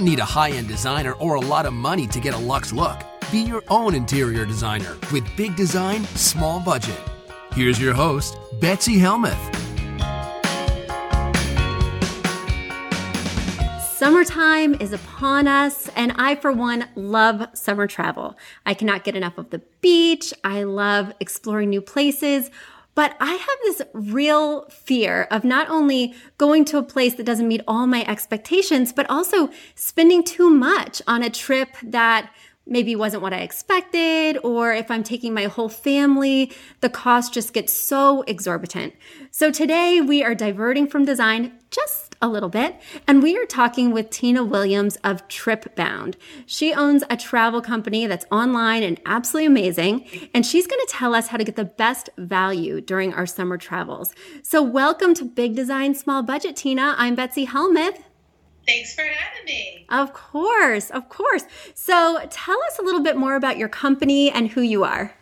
don't need a high end designer or a lot of money to get a luxe look. Be your own interior designer with big design, small budget. Here's your host, Betsy Helmuth. Summertime is upon us, and I, for one, love summer travel. I cannot get enough of the beach. I love exploring new places. But I have this real fear of not only going to a place that doesn't meet all my expectations, but also spending too much on a trip that maybe wasn't what I expected, or if I'm taking my whole family, the cost just gets so exorbitant. So today we are diverting from design just a little bit, and we are talking with Tina Williams of Tripbound. She owns a travel company that's online and absolutely amazing, and she's going to tell us how to get the best value during our summer travels. So welcome to Big Design Small Budget, Tina. I'm Betsy Helmuth. Thanks for having me. Of course, of course. So tell us a little bit more about your company and who you are.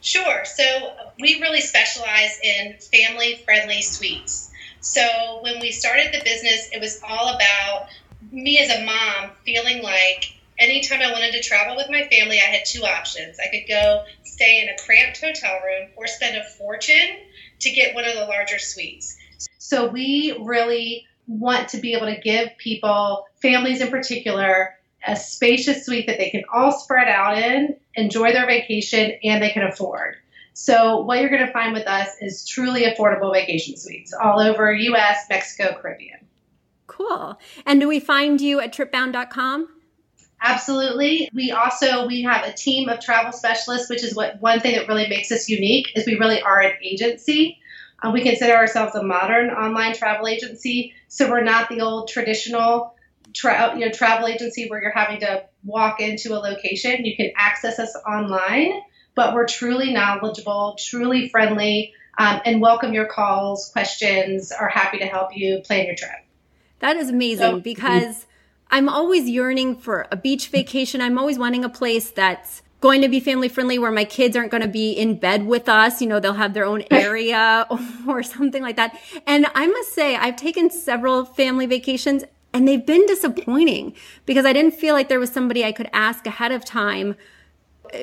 Sure. So we really specialize in family friendly suites. So when we started the business, it was all about me as a mom feeling like anytime I wanted to travel with my family, I had two options. I could go stay in a cramped hotel room or spend a fortune to get one of the larger suites. So we really want to be able to give people, families in particular, a spacious suite that they can all spread out in, enjoy their vacation, and they can afford. So, what you're going to find with us is truly affordable vacation suites all over US, Mexico, Caribbean. Cool. And do we find you at tripbound.com? Absolutely. We also we have a team of travel specialists, which is what one thing that really makes us unique is we really are an agency. Uh, we consider ourselves a modern online travel agency, so we're not the old traditional tra- you know, travel agency where you're having to walk into a location. You can access us online, but we're truly knowledgeable, truly friendly, um, and welcome your calls, questions, are happy to help you plan your trip. That is amazing so, because I'm always yearning for a beach vacation. I'm always wanting a place that's going to be family friendly where my kids aren't going to be in bed with us. You know, they'll have their own area or something like that. And I must say, I've taken several family vacations and they've been disappointing because I didn't feel like there was somebody I could ask ahead of time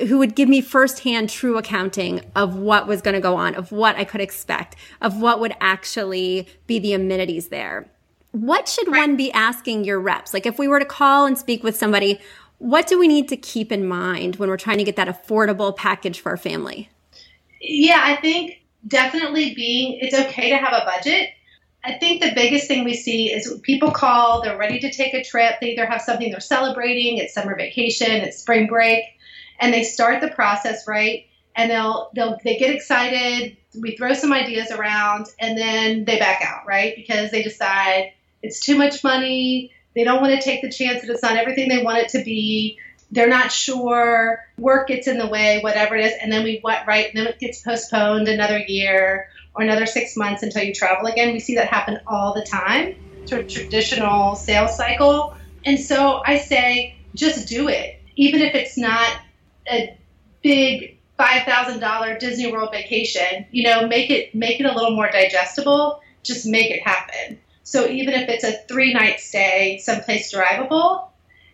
who would give me firsthand true accounting of what was going to go on, of what I could expect, of what would actually be the amenities there. What should one be asking your reps? Like if we were to call and speak with somebody, what do we need to keep in mind when we're trying to get that affordable package for our family? Yeah, I think definitely being it's okay to have a budget. I think the biggest thing we see is people call, they're ready to take a trip. They either have something they're celebrating, it's summer vacation, it's spring break, and they start the process right and they'll they'll they get excited, we throw some ideas around and then they back out, right? Because they decide it's too much money, they don't want to take the chance that it's not everything they want it to be. They're not sure. Work gets in the way, whatever it is, and then we what right, and then it gets postponed another year or another six months until you travel again. We see that happen all the time. To a traditional sales cycle. And so I say, just do it, even if it's not a big five thousand dollar Disney World vacation. You know, make it make it a little more digestible. Just make it happen. So even if it's a three night stay someplace drivable,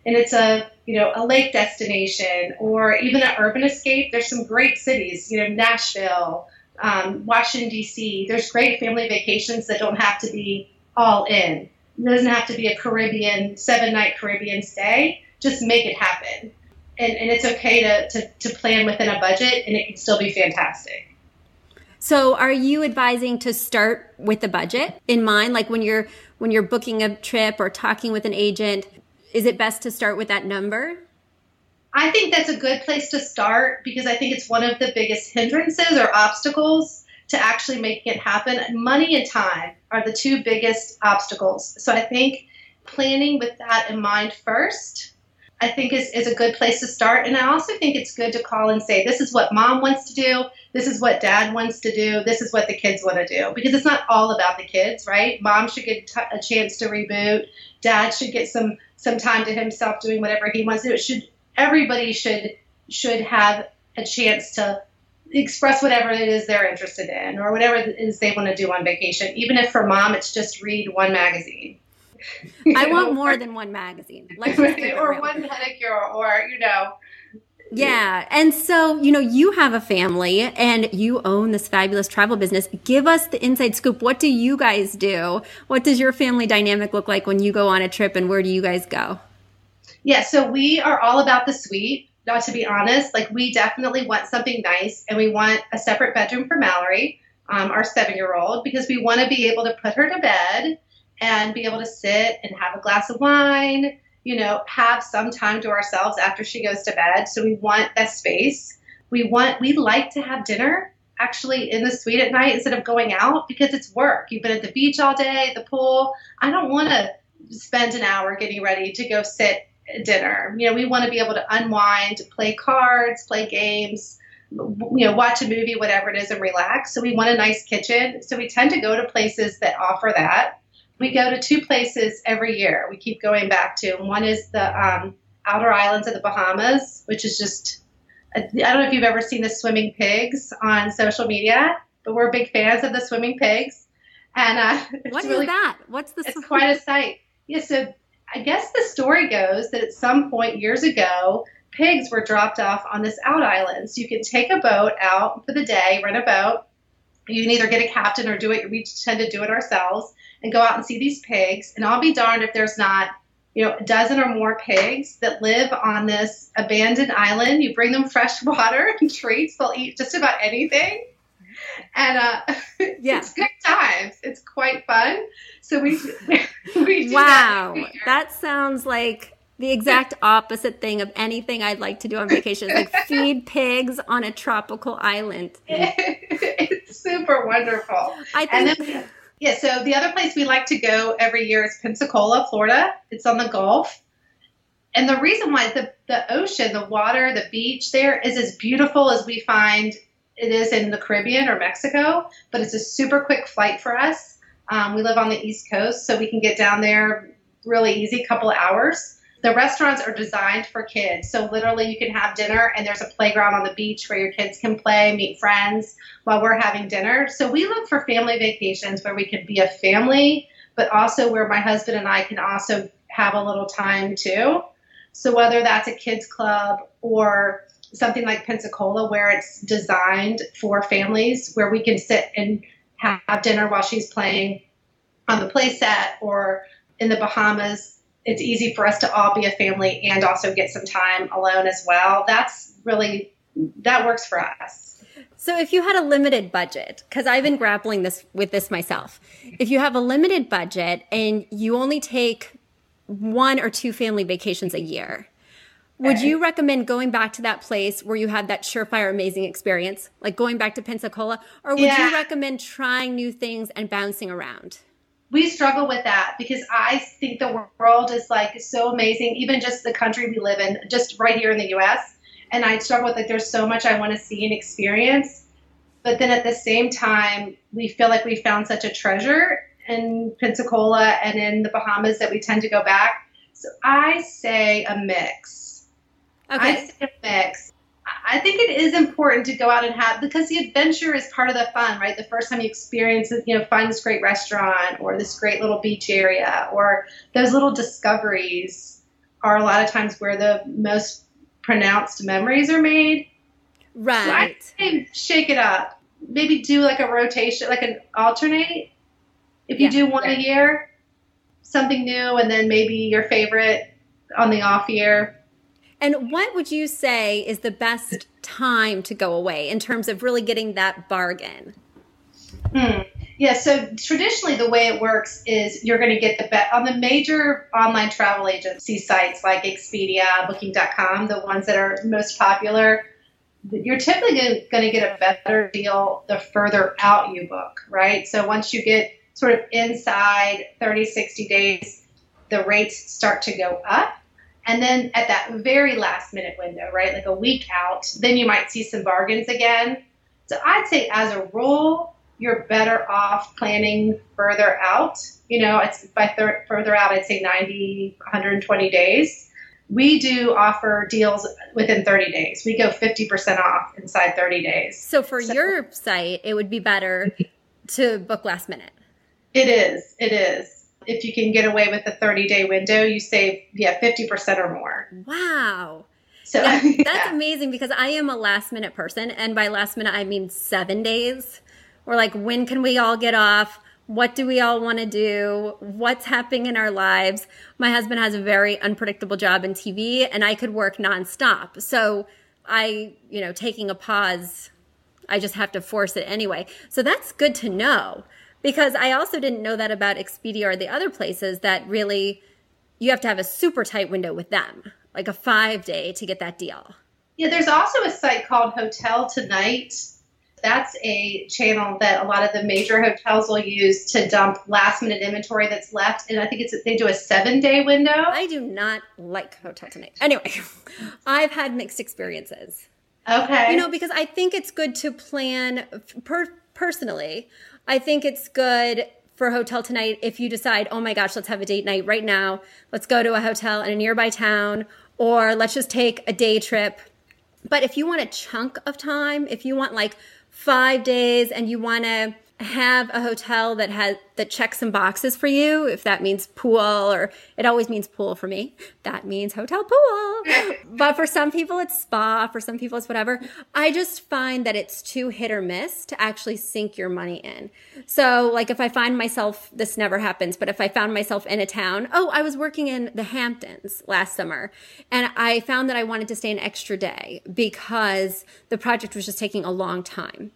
and it's a you know a lake destination or even an urban escape, there's some great cities. You know Nashville, um, Washington D.C. There's great family vacations that don't have to be all in. It doesn't have to be a Caribbean seven night Caribbean stay. Just make it happen, and, and it's okay to, to to plan within a budget, and it can still be fantastic. So are you advising to start with the budget in mind? Like when you're when you're booking a trip or talking with an agent, is it best to start with that number? I think that's a good place to start because I think it's one of the biggest hindrances or obstacles to actually making it happen. Money and time are the two biggest obstacles. So I think planning with that in mind first I think is, is a good place to start. And I also think it's good to call and say, this is what mom wants to do. This is what dad wants to do. This is what the kids want to do. Because it's not all about the kids, right? Mom should get t- a chance to reboot. Dad should get some, some time to himself doing whatever he wants to do. It should, everybody should, should have a chance to express whatever it is they're interested in or whatever it is they want to do on vacation. Even if for mom, it's just read one magazine I want more than one magazine. Or one pedicure, or you know. Yeah. And so, you know, you have a family and you own this fabulous travel business. Give us the inside scoop. What do you guys do? What does your family dynamic look like when you go on a trip and where do you guys go? Yeah, so we are all about the suite. Not to be honest, like we definitely want something nice and we want a separate bedroom for Mallory, um, our seven year old, because we want to be able to put her to bed and be able to sit and have a glass of wine, you know, have some time to ourselves after she goes to bed. So we want that space. We want, we like to have dinner actually in the suite at night instead of going out because it's work. You've been at the beach all day, the pool. I don't want to spend an hour getting ready to go sit at dinner. You know, we want to be able to unwind, play cards, play games, you know, watch a movie, whatever it is, and relax. So we want a nice kitchen. So we tend to go to places that offer that we go to two places every year. We keep going back to. One is the um, outer islands of the Bahamas, which is just, I don't know if you've ever seen the swimming pigs on social media, but we're big fans of the swimming pigs. And uh, what really, is that? What's the? It's sw- quite a sight. Yeah. So I guess the story goes that at some point years ago, pigs were dropped off on this out island. So you can take a boat out for the day, rent a boat. You can either get a captain or do it. We tend to do it ourselves and go out and see these pigs. And I'll be darned if there's not, you know, a dozen or more pigs that live on this abandoned island. You bring them fresh water and treats, they'll eat just about anything. And uh, yeah. it's good times. It's quite fun. So we, we wow, that, that sounds like the exact opposite thing of anything I'd like to do on vacation. Like feed pigs on a tropical island. it's super wonderful. I think. Yeah, so the other place we like to go every year is Pensacola, Florida. It's on the Gulf. And the reason why the, the ocean, the water, the beach there is as beautiful as we find it is in the Caribbean or Mexico, but it's a super quick flight for us. Um, we live on the East Coast, so we can get down there really easy, couple hours the restaurants are designed for kids. So literally you can have dinner and there's a playground on the beach where your kids can play, meet friends while we're having dinner. So we look for family vacations where we can be a family, but also where my husband and I can also have a little time too. So whether that's a kids club or something like Pensacola where it's designed for families where we can sit and have dinner while she's playing on the play set or in the Bahamas it's easy for us to all be a family and also get some time alone as well. That's really that works for us. So if you had a limited budget, because I've been grappling this with this myself, if you have a limited budget and you only take one or two family vacations a year, would you recommend going back to that place where you had that surefire amazing experience, like going back to Pensacola, or would yeah. you recommend trying new things and bouncing around? We struggle with that because I think the world is like so amazing, even just the country we live in, just right here in the US. And I struggle with like there's so much I want to see and experience. But then at the same time, we feel like we found such a treasure in Pensacola and in the Bahamas that we tend to go back. So I say a mix. Okay. I say a mix. I think it is important to go out and have because the adventure is part of the fun, right? The first time you experience it, you know, find this great restaurant or this great little beach area or those little discoveries are a lot of times where the most pronounced memories are made. Right. So shake it up. Maybe do like a rotation, like an alternate. If you yeah, do one right. a year, something new, and then maybe your favorite on the off year and what would you say is the best time to go away in terms of really getting that bargain? Hmm. Yeah, so traditionally the way it works is you're going to get the bet on the major online travel agency sites like Expedia, Booking.com, the ones that are most popular. You're typically going to get a better deal the further out you book, right? So once you get sort of inside 30, 60 days, the rates start to go up. And then at that very last minute window, right, like a week out, then you might see some bargains again. So I'd say as a rule, you're better off planning further out. You know, it's by thir- further out, I'd say 90, 120 days. We do offer deals within 30 days. We go 50% off inside 30 days. So for so, your site, it would be better to book last minute. It is. It is. If you can get away with a 30 day window, you save yeah 50% or more. Wow. So that's yeah. amazing because I am a last minute person. And by last minute, I mean seven days. Or like, when can we all get off? What do we all want to do? What's happening in our lives? My husband has a very unpredictable job in TV and I could work nonstop. So I, you know, taking a pause, I just have to force it anyway. So that's good to know because I also didn't know that about Expedia or the other places that really you have to have a super tight window with them, like a five day to get that deal. Yeah, there's also a site called Hotel Tonight. That's a channel that a lot of the major hotels will use to dump last minute inventory that's left. And I think it's they do a seven day window. I do not like Hotel Tonight. Anyway, I've had mixed experiences. Okay. You know, because I think it's good to plan per- personally. I think it's good for Hotel Tonight if you decide, oh my gosh, let's have a date night right now. Let's go to a hotel in a nearby town, or let's just take a day trip. But if you want a chunk of time, if you want like five days and you want to have a hotel that has that checks some boxes for you if that means pool or it always means pool for me. That means hotel pool. But for some people it's spa. For some people it's whatever. I just find that it's too hit or miss to actually sink your money in. So like if i find myself this never happens but if i found myself in a town oh i was working in the hamptons last summer and i found that i wanted to stay an extra day because the project was just taking a long time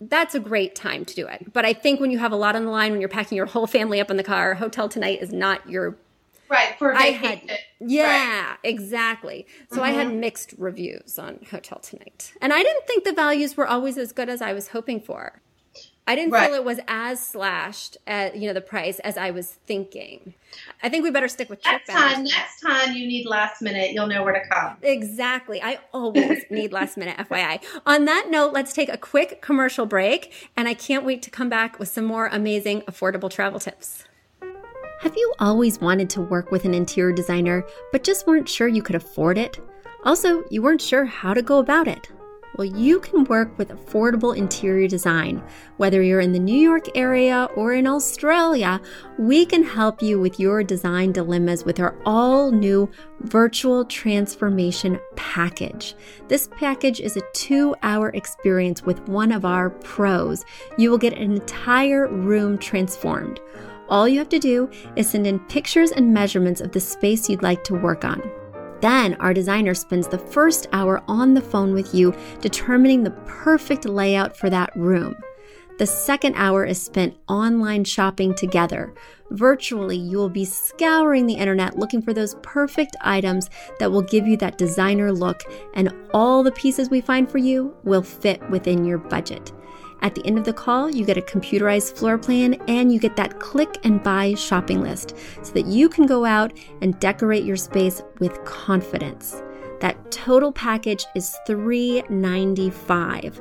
that's a great time to do it. But I think when you have a lot on the line, when you're packing your whole family up in the car, Hotel Tonight is not your. right for I vacation. had, yeah, exactly. So I had mm-hmm. mixed reviews on Hotel Tonight, and I didn't think the values were always as good as I was hoping for. I didn't Right. feel it was as slashed at you know the price as I was thinking. I think we better stick with Next time, next time you need last minute, you'll know where to come. Exactly. I always need last minute FYI. On that note, let's take a quick commercial break, and I can't wait to come back with some more amazing affordable travel tips. Have you always wanted to work with an interior designer, but just weren't sure you could afford it? Also, you weren't sure how to go about it? Well, you can work with affordable interior design. Whether you're in the New York area or in Australia, we can help you with your design dilemmas with our all new virtual transformation package. This package is a two hour experience with one of our pros. You will get an entire room transformed. All you have to do is send in pictures and measurements of the space you'd like to work on. Then our designer spends the first hour on the phone with you determining the perfect layout for that room. The second hour is spent online shopping together. Virtually, you will be scouring the internet looking for those perfect items that will give you that designer look, and all the pieces we find for you will fit within your budget. At the end of the call, you get a computerized floor plan and you get that click and buy shopping list so that you can go out and decorate your space with confidence. That total package is 395.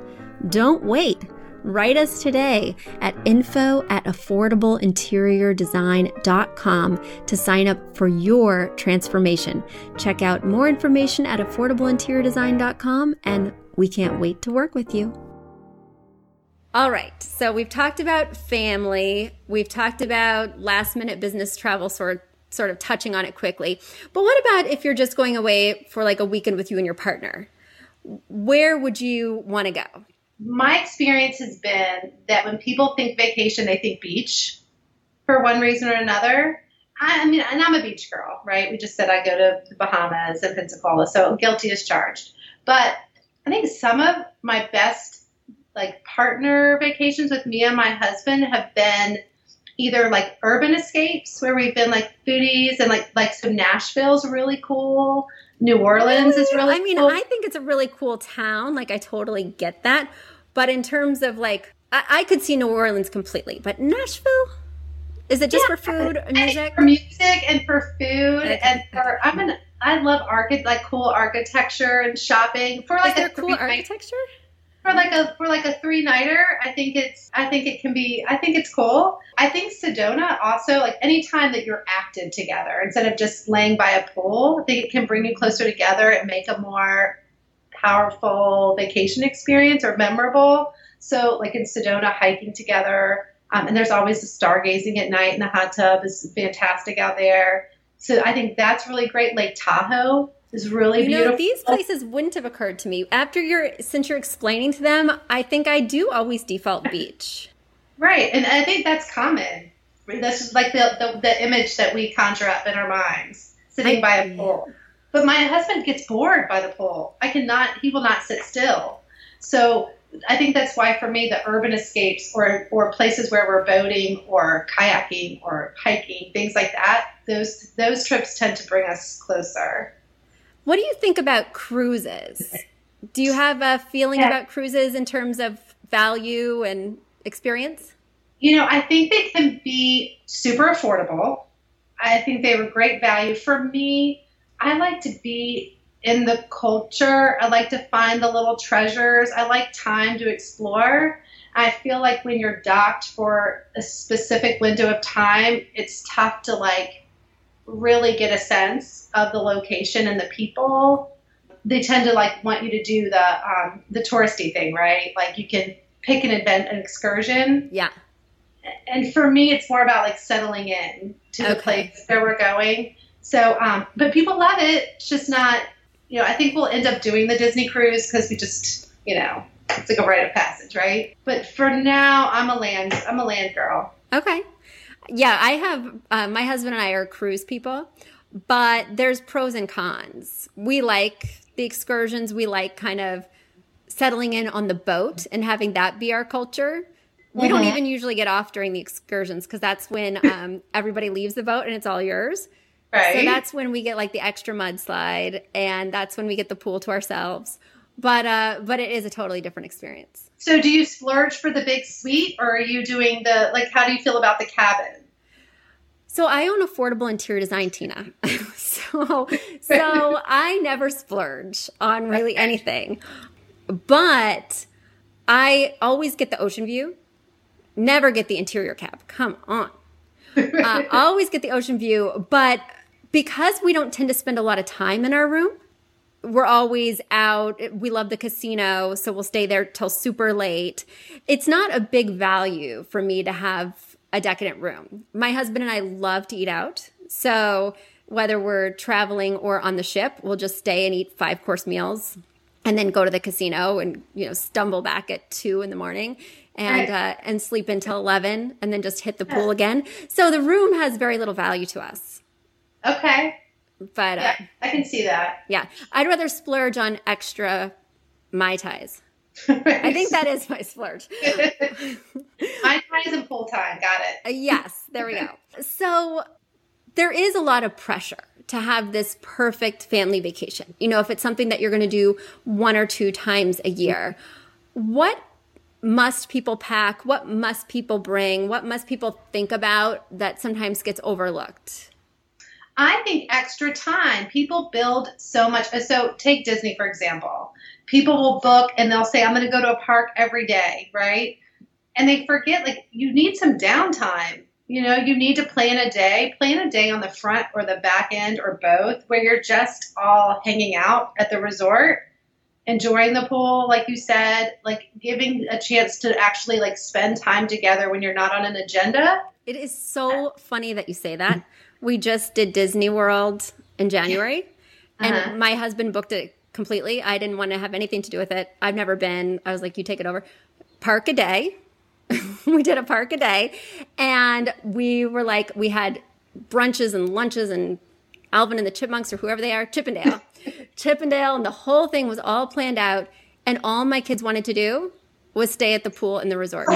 Don't wait. Write us today at info at affordableinteriordesign.com to sign up for your transformation. Check out more information at affordableinteriordesign.com and we can't wait to work with you. All right. So we've talked about family. We've talked about last minute business travel, sort sort of touching on it quickly. But what about if you're just going away for like a weekend with you and your partner? Where would you want to go? My experience has been that when people think vacation, they think beach for one reason or another. I, I mean, and I'm a beach girl, right? We just said I go to the Bahamas and Pensacola, so guilty as charged. But I think some of my best like partner vacations with me and my husband have been either like urban escapes where we've been like foodies and like like so Nashville's really cool. New Orleans is really I mean, cool. I think it's a really cool town. Like, I totally get that. But in terms of like, I, I could see New Orleans completely, but Nashville? Is it just Yeah, for food and music? for music and for food Okay. and for I'm an I love archi- like cool architecture and shopping for Is like there a cool three night, architecture? For like a for like a three nighter. I think it's I think it can be I think it's cool. I think Sedona also like anytime that you're active together instead of just laying by a pool. I think it can bring you closer together and make a more powerful vacation experience or memorable. So like in Sedona, hiking together Um, and there's always the stargazing at night, and the hot tub is fantastic out there. So I think that's really great. Lake Tahoe is really you beautiful. know these places wouldn't have occurred to me. After you're since you're explaining to them i think i do always default beach. Right and i think that's common. This is like the, the, the image that we conjure up in our minds sitting I- by a pool. But my husband gets bored by the pool. I cannot he will not sit still. So i think that's why for me the urban escapes or or places where we're boating or kayaking or hiking things like that those those trips tend to bring us closer what do you think about cruises do you have a feeling Yeah. about cruises in terms of value and experience You know, I think they can be super affordable. I think they were great value. For me, I like to be in the culture. I like to find the little treasures. I like time to explore. I feel like when you're docked for a specific window of time, it's tough to like really get a sense of the location and the people. They tend to like want you to do the um, the touristy thing, right? Like you can pick an event, an excursion, yeah and for me, it's more about like settling in to the place where we're going. So, um, but people love it. It's just not, you know, I think we'll end up doing the Disney cruise because we just, you know, it's like a rite of passage, right? But for now, I'm a land, I'm a land girl. Okay. Yeah, I have, uh, my husband and I are cruise people, but there's pros and cons. We like the excursions, we like kind of settling in on the boat and having that be our culture. We don't Mhm. even usually get off during the excursions because that's when um, everybody leaves the boat and it's all yours. Right. So that's when we get like the extra mudslide and that's when we get the pool to ourselves. But uh, but it is a totally different experience. So do you splurge for the big suite or are you doing the, like, how do you feel about the cabin? So I own affordable interior design, Tina. so so I never splurge on really anything. But I always get the ocean view. Never get the interior cab. Come on. Uh, always get the ocean view, but because we don't tend to spend a lot of time in our room, we're always out. We love the casino, so we'll stay there till super late. It's not a big value for me to have a decadent room. My husband and I love to eat out. So whether we're traveling or on the ship, we'll just stay and eat five course meals and then go to the casino and you know stumble back at two in the morning and Right. uh, and sleep until 11 and then just hit the pool again so the room has very little value to us Okay. But uh, I can see that. yeah i'd rather splurge on extra mai tais i think that is my splurge My is in pool time. Got it. Uh, yes, there we go. So there is a lot of pressure to have this perfect family vacation. You know, if it's something that you're going to do one or two times a year, what must people pack? What must people bring? What must people think about that sometimes gets overlooked? I think extra time. People build so much. So take Disney for example. People will book and they'll say, "I'm going to go to a park every day," right? And they forget like you need some downtime. You know, you need to plan a day. Plan a day on the front or the back end or both, where you're just all hanging out at the resort, enjoying the pool, like you said, like giving a chance to actually like spend time together when you're not on an agenda. It is so funny that you say that. We just did Disney World in January, and Uh-huh. my husband booked it completely. I didn't want to have anything to do with it. I've never been. I was like, you take it over. Park a day. we did a park a day, and we were like, we had brunches and lunches and Alvin and the Chipmunks or whoever they are, Chippendale, Chippendale, and the whole thing was all planned out. And all my kids wanted to do was stay at the pool in the resort.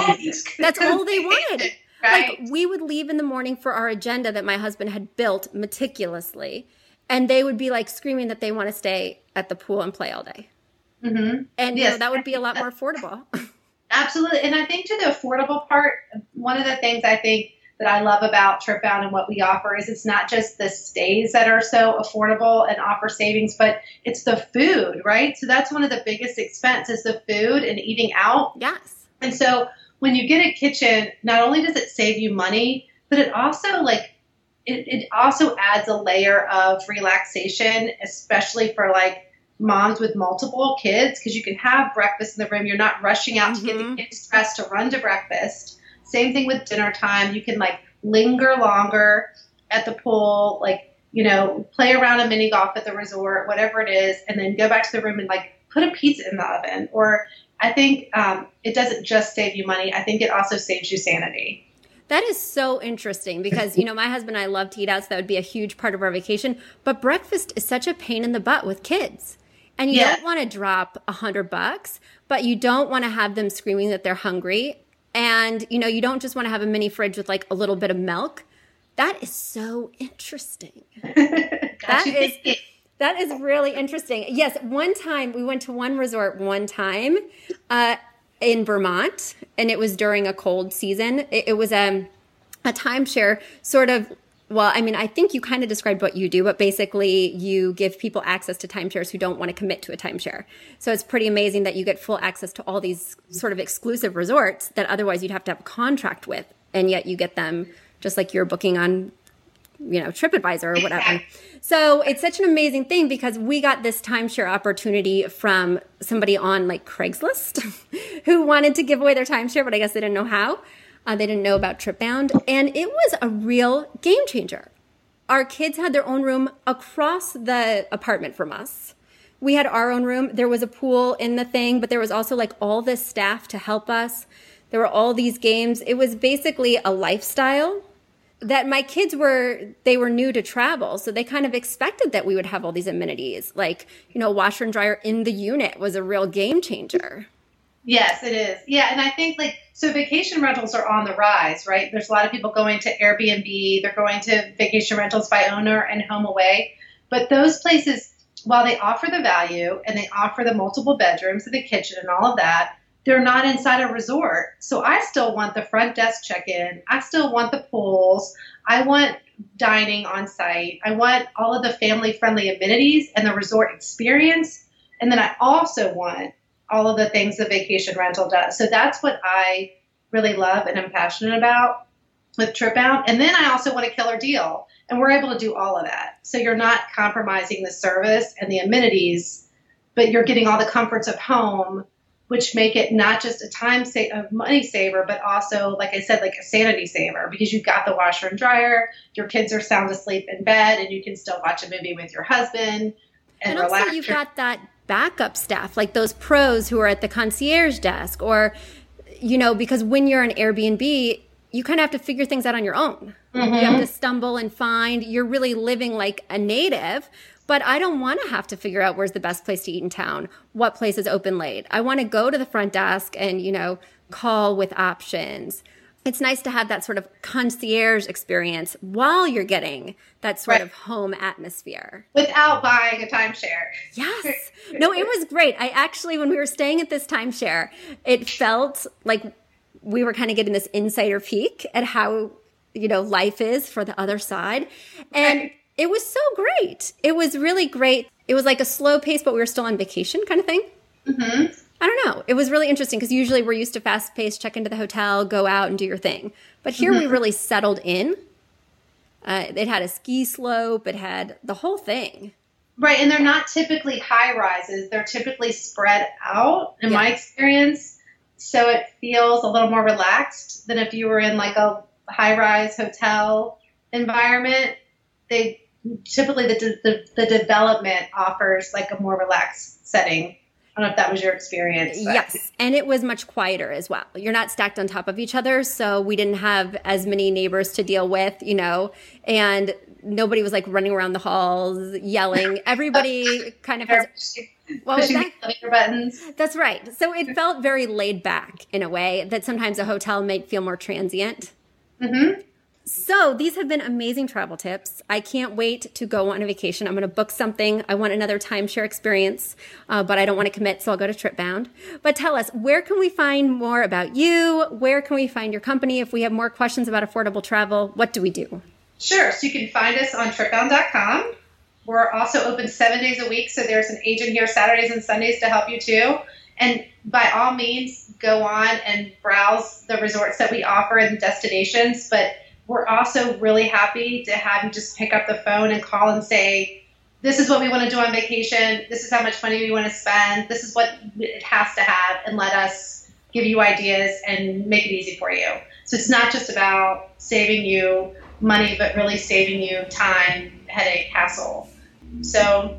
That's all they wanted. Right. Like we would leave in the morning for our agenda that my husband had built meticulously, and they would be like screaming that they want to stay at the pool and play all day. Mhm. And you know, Yes. that would be a lot more affordable. Absolutely. And I think to the affordable part, one of the things I think that I love about TripBound and what we offer is it's not just the stays that are so affordable and offer savings, but it's the food, right? So that's one of the biggest expenses, the food and eating out. yes. And so when you get a kitchen, not only does it save you money, but it also like it, it also adds a layer of relaxation, especially for like moms with multiple kids, because you can have breakfast in the room. You're not rushing out to get the Mhm. kids dressed to run to breakfast. Same thing with dinner time. You can like linger longer at the pool, like, you know, play around a mini golf at the resort, whatever it is, and then go back to the room and like put a pizza in the oven. Or I think um, it doesn't just save you money, I think it also saves you sanity. That is so interesting because, you know, my husband and I love to eat out, so that would be a huge part of our vacation. But breakfast is such a pain in the butt with kids. And you yeah. don't want to drop a hundred bucks, but you don't want to have them screaming that they're hungry. And, you know, you don't just want to have a mini fridge with like a little bit of milk. That is so interesting. that is that is really interesting. Yes, one time we went to one resort one time uh, in Vermont, and it was during a cold season. It, it was um, a timeshare, sort of. Well, I mean, I think you kind of described what you do, but basically, you give people access to timeshares who don't want to commit to a timeshare. So it's pretty amazing that you get full access to all these sort of exclusive resorts that otherwise you'd have to have a contract with, and yet you get them just like you're booking on you know TripAdvisor or whatever. So it's such an amazing thing because we got this timeshare opportunity from somebody on like Craigslist who wanted to give away their timeshare, but I guess they didn't know how. Uh, they didn't know about TripBound, and it was a real game changer. Our kids had their own room across the apartment from us. We had our own room. There was a pool in the thing, but there was also like all this staff to help us. There were all these games. It was basically a lifestyle that my kids were they were new to travel so they kind of expected that we would have all these amenities. Like you know washer and dryer in the unit was a real game changer. Yes it is. Yeah and i think like so vacation rentals are on the rise right? There's a lot of people going to airbnb they're going to vacation rentals by owner and HomeAway. But those places while they offer the value and they offer the multiple bedrooms and the kitchen and all of that they're not inside a resort. So I still want the front desk check in. I still want the pools. I want dining on site. I want all of the family friendly amenities and the resort experience. And then I also want all of the things the vacation rental does. So that's what I really love and I'm passionate about with TripBound. And then I also want a killer deal. And we're able to do all of that. So you're not compromising the service and the amenities, but you're getting all the comforts of home which make it not just a time sa- a money saver, but also, like I said, like a sanity saver because you've got the washer and dryer. Your kids are sound asleep in bed, and you can still watch a movie with your husband. And, and also, you've got that backup staff, like those pros who are at the concierge desk, or you know, because when you're an Airbnb, you kind of have to figure things out on your own. Mm-hmm. You have to stumble and find. You're really living like a native but I don't want to have to figure out where's the best place to eat in town, what place is open late. I want to go to the front desk and, you know, call with options. It's nice to have that sort of concierge experience while you're getting that sort right. of home atmosphere. Without buying a timeshare. Yes. No, it was great. I actually, when we were staying at this timeshare, it felt like we were kind of getting this insider peek at how, you know, life is for the other side. And right it was so great. It was really great. It was like a slow pace, but we were still on vacation kind of thing. Mm-hmm. I don't know. It was really interesting because usually we're used to fast pace, check into the hotel, go out and do your thing. But here mm-hmm. we really settled in. Uh, it had a ski slope, it had the whole thing. Right. And they're not typically high rises, they're typically spread out in yeah. my experience. So it feels a little more relaxed than if you were in like a high rise hotel environment. They typically the, the, the development offers like a more relaxed setting. I don't know if that was your experience. But. Yes, and it was much quieter as well. You're not stacked on top of each other, so we didn't have as many neighbors to deal with, you know, and nobody was like running around the halls yelling. Everybody kind of has. What was that? buttons. That's right. So it felt very laid back in a way that sometimes a hotel might feel more transient. Mm-hmm. So these have been amazing travel tips. I can't wait to go on a vacation. I'm going to book something. I want another timeshare experience, uh, but I don't want to commit, so I'll go to TripBound. But tell us, where can we find more about you? Where can we find your company? If we have more questions about affordable travel, what do we do? Sure. So you can find us on tripbound.com. We're also open seven days a week, so there's an agent here Saturdays and Sundays to help you too. And by all means, go on and browse the resorts that we offer and destinations. But we're also really happy to have you just pick up the phone and call and say, this is what we want to do on vacation. This is how much money we want to spend. This is what it has to have, and let us give you ideas, and make it easy for you. So it's not just about saving you money, but really saving you time, headache, hassle. So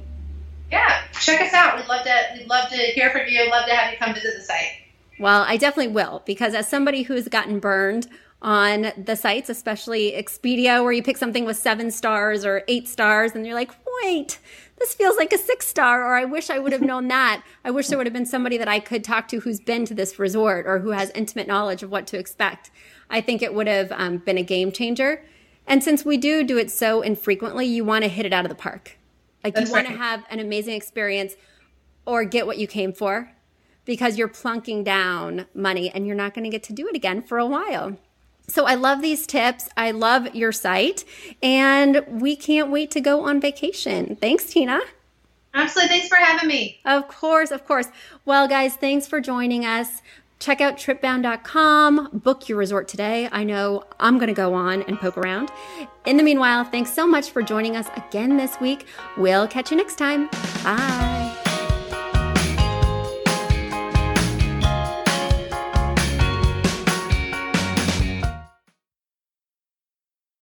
yeah, check us out. We'd love to we'd love to hear from you. Love to have you come visit the site. Well, I definitely will because as somebody who's gotten burned on the sites, especially Expedia, where you pick something with seven stars or eight stars, and you're like, wait, this feels like a six star, or I wish I would have known that. I wish there would have been somebody that I could talk to who's been to this resort or who has intimate knowledge of what to expect. I think it would have um, been a game changer. And since we do do it so infrequently, you want to hit it out of the park. Like That's you want right. to have an amazing experience or get what you came for because you're plunking down money and you're not going to get to do it again for a while. So I love these tips. I love your site and we can't wait to go on vacation. Thanks, Tina. Absolutely. Thanks for having me. Of course, of course. Well, guys, thanks for joining us. Check out tripbound.com, book your resort today. I know I'm going to go on and poke around. In the meanwhile, thanks so much for joining us again this week. We'll catch you next time. Bye.